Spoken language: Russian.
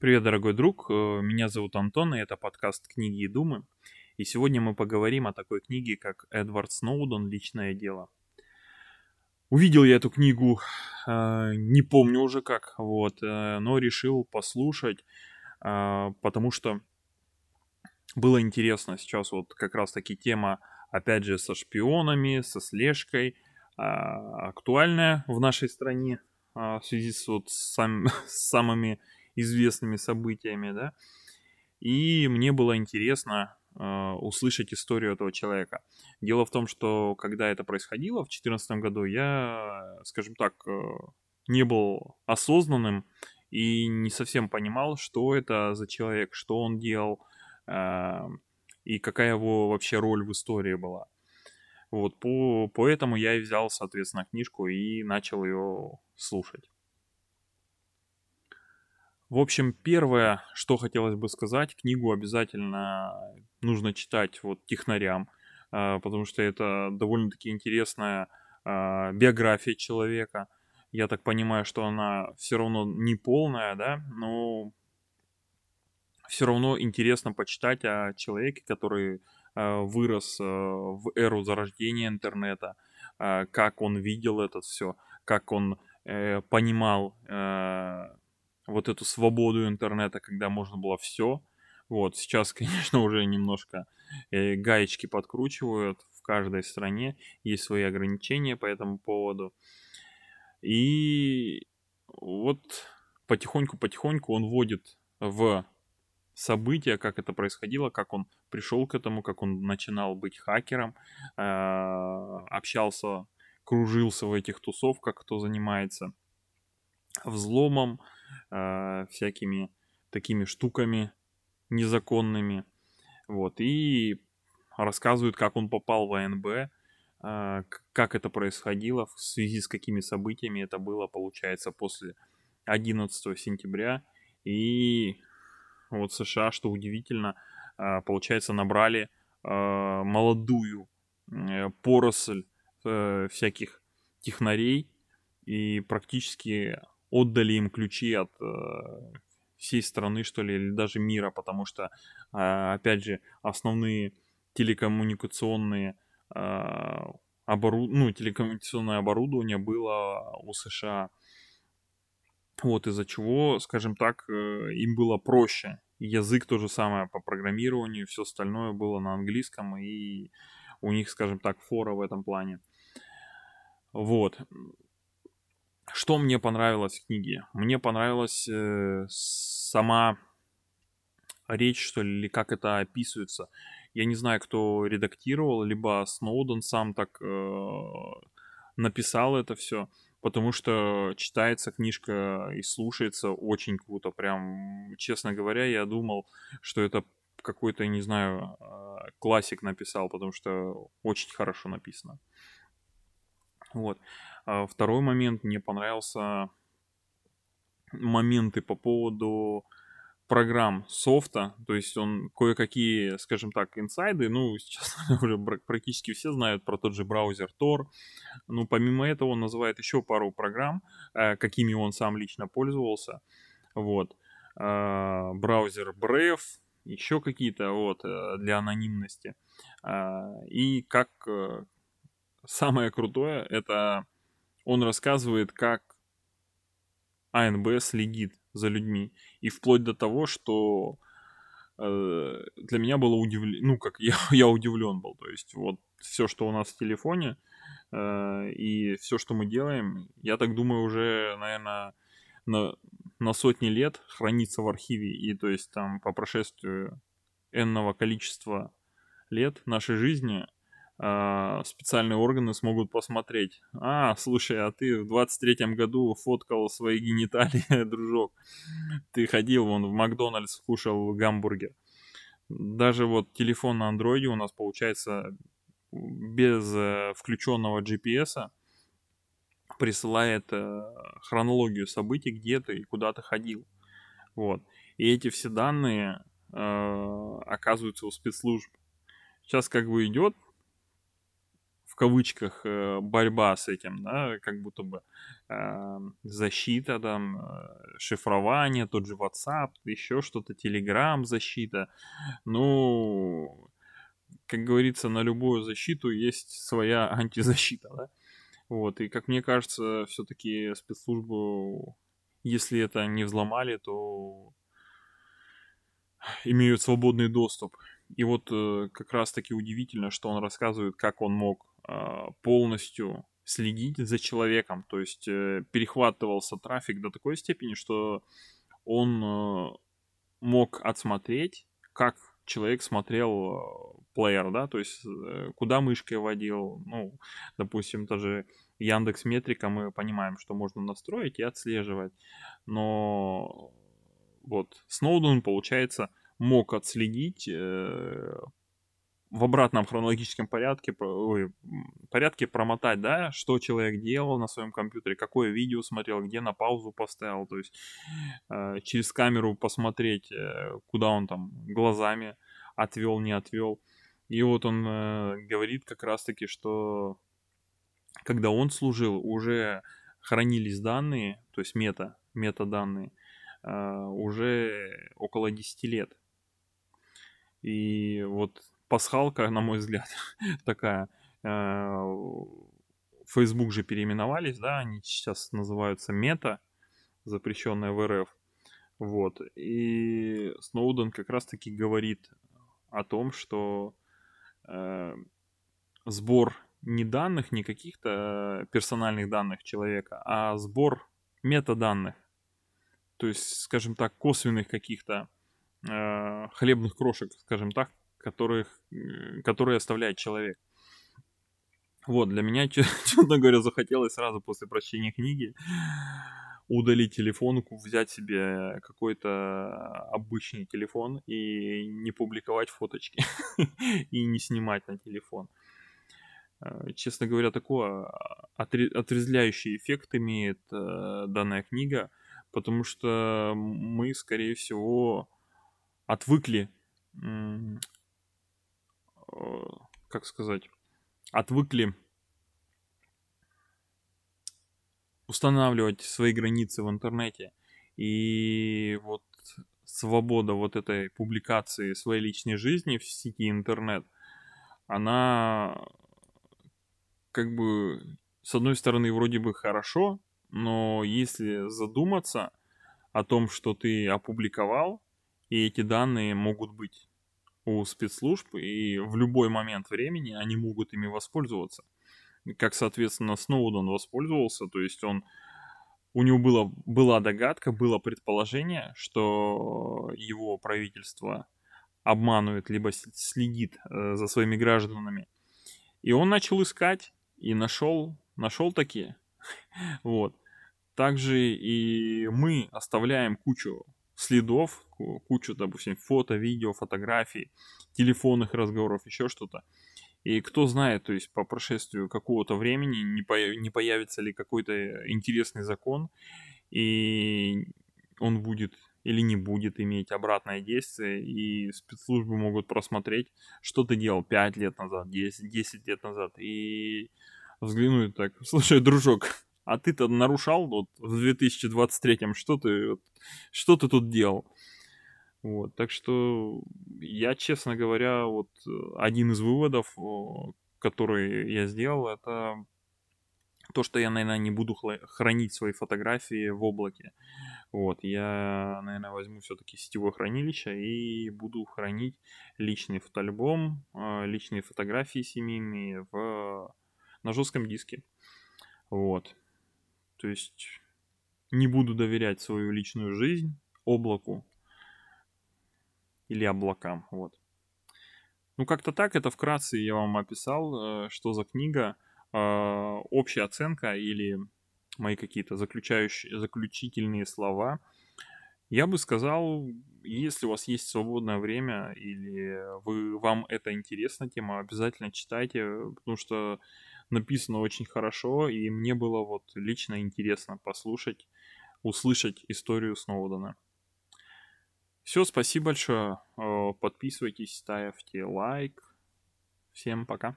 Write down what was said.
Привет, дорогой друг. Э, меня зовут Антон, и это подкаст «Книги и думы». И сегодня мы поговорим о такой книге, как Эдвард Сноуден «Личное дело». Увидел я эту книгу, э, не помню уже как, вот, э, но решил послушать, потому что было интересно сейчас вот как раз-таки тема, опять же, со шпионами, со слежкой, актуальная в нашей стране в связи с, вот, сам, с самыми известными событиями, да. И мне было интересно э, услышать историю этого человека. Дело в том, что когда это происходило в 2014 году, я, скажем так, э, не был осознанным и не совсем понимал, что это за человек, что он делал э, и какая его вообще роль в истории была. Вот, по, поэтому я и взял, соответственно, книжку и начал ее слушать. В общем, первое, что хотелось бы сказать, книгу обязательно нужно читать вот технарям, а, потому что это довольно-таки интересная а, биография человека. Я так понимаю, что она все равно не полная, да, но все равно интересно почитать о человеке, который а, вырос в эру зарождения интернета, как он видел это все, как он э, понимал э, вот эту свободу интернета, когда можно было все. Вот, сейчас, конечно, уже немножко э, гаечки подкручивают в каждой стране, есть свои ограничения по этому поводу. И вот потихоньку-потихоньку он вводит в события, как это происходило, как он пришел к этому, как он начинал быть хакером, э, общался, кружился в этих тусовках, кто занимается взломом, э, всякими такими штуками незаконными. Вот, и рассказывает, как он попал в АНБ, э, как это происходило, в связи с какими событиями это было, получается, после 11 сентября. И вот США, что удивительно, э, получается, набрали э, молодую э, поросль э, всяких технарей, и практически отдали им ключи от э, всей страны, что ли, или даже мира, потому что, э, опять же, основные телекоммуникационные э, оборуд... ну, телекоммуникационное оборудование было у США. Вот из-за чего, скажем так, э, им было проще. Язык то же самое по программированию, все остальное было на английском, и у них, скажем так, фора в этом плане. Вот. Что мне понравилось в книге? Мне понравилась э, сама речь, что ли, или как это описывается. Я не знаю, кто редактировал, либо Сноуден сам так э, написал это все, потому что читается книжка и слушается очень круто. Прям, честно говоря, я думал, что это какой-то, не знаю, э, классик написал, потому что очень хорошо написано. Вот. А второй момент, мне понравился моменты по поводу программ софта, то есть он кое-какие, скажем так, инсайды, ну, сейчас уже практически все знают про тот же браузер Tor, ну, помимо этого он называет еще пару программ, э, какими он сам лично пользовался, вот, э, браузер Brave, еще какие-то, вот, э, для анонимности, и как самое крутое, это он рассказывает, как АНБ следит за людьми. И вплоть до того, что э, для меня было удивление, ну, как я, я удивлен был. То есть, вот все, что у нас в телефоне, э, и все, что мы делаем, я так думаю, уже, наверное, на, на сотни лет хранится в архиве. И то есть там по прошествию энного количества лет нашей жизни э, специальные органы смогут посмотреть. А, слушай, а ты в 23-м году фоткал свои гениталии, дружок. Ты ходил вон в Макдональдс, кушал гамбургер. Даже вот телефон на андроиде у нас получается без э, включенного GPS присылает э, хронологию событий, где ты и куда ты ходил. Вот. И эти все данные э, оказываются у спецслужб. Сейчас как бы идет кавычках э, борьба с этим, да, как будто бы э, защита там, э, шифрование, тот же WhatsApp, еще что-то, Telegram защита. Ну, как говорится, на любую защиту есть своя антизащита, да. Вот, и как мне кажется, все-таки спецслужбы, если это не взломали, то имеют свободный доступ. И вот э, как раз-таки удивительно, что он рассказывает, как он мог полностью следить за человеком, то есть э, перехватывался трафик до такой степени, что он э, мог отсмотреть, как человек смотрел э, плеер, да, то есть куда мышкой водил, ну, допустим, даже Яндекс Метрика мы понимаем, что можно настроить и отслеживать, но вот Сноуден, получается, мог отследить в обратном хронологическом порядке, ой, порядке промотать, да, что человек делал на своем компьютере, какое видео смотрел, где на паузу поставил, то есть э, через камеру посмотреть, э, куда он там глазами отвел, не отвел. И вот он э, говорит как раз-таки, что когда он служил, уже хранились данные, то есть мета, метаданные, э, уже около 10 лет. И вот пасхалка, на мой взгляд, такая. Э, Facebook же переименовались, да, они сейчас называются Мета, запрещенная в РФ. Вот. И Сноуден как раз-таки говорит о том, что э, сбор не данных, не каких-то персональных данных человека, а сбор метаданных. То есть, скажем так, косвенных каких-то э, хлебных крошек, скажем так, которых, которые оставляет человек. Вот, для меня, честно говоря, захотелось сразу после прочтения книги удалить телефон, взять себе какой-то обычный телефон и не публиковать фоточки и не снимать на телефон. Э, честно говоря, такой отрезвляющий эффект имеет э, данная книга, потому что мы, скорее всего, отвыкли, э, как сказать, отвыкли устанавливать свои границы в интернете. И вот свобода вот этой публикации своей личной жизни в сети интернет, она как бы с одной стороны вроде бы хорошо, но если задуматься о том, что ты опубликовал, и эти данные могут быть у спецслужб, и в любой момент времени они могут ими воспользоваться. Как, соответственно, Сноуден воспользовался, то есть он у него было, была догадка, было предположение, что его правительство обманывает, либо следит э, за своими гражданами. И он начал искать и нашел, нашел такие. Вот. Также и мы оставляем кучу следов, кучу, допустим, фото, видео, фотографий, телефонных разговоров, еще что-то. И кто знает, то есть по прошествию какого-то времени не, по, не появится ли какой-то интересный закон, и он будет или не будет иметь обратное действие, и спецслужбы могут просмотреть, что ты делал 5 лет назад, 10, 10 лет назад, и взглянуть так, слушай, дружок, а ты-то нарушал вот в 2023-м, что ты, что ты тут делал? Вот, так что я, честно говоря, вот один из выводов, который я сделал, это то, что я, наверное, не буду хранить свои фотографии в облаке. Вот, я, наверное, возьму все-таки сетевое хранилище и буду хранить личный фотоальбом, а, личные фотографии семейные в, на жестком диске. Вот. То есть не буду доверять свою личную жизнь облаку или облакам. Вот. Ну, как-то так, это вкратце я вам описал, э, что за книга, а, общая оценка или мои какие-то заключающие, заключительные слова. Я бы сказал, если у вас есть свободное время или вы, вам это интересна тема, обязательно читайте, потому что написано очень хорошо, и мне было вот лично интересно послушать, услышать историю Сноудена. Все, спасибо большое. Подписывайтесь, ставьте лайк. Всем пока.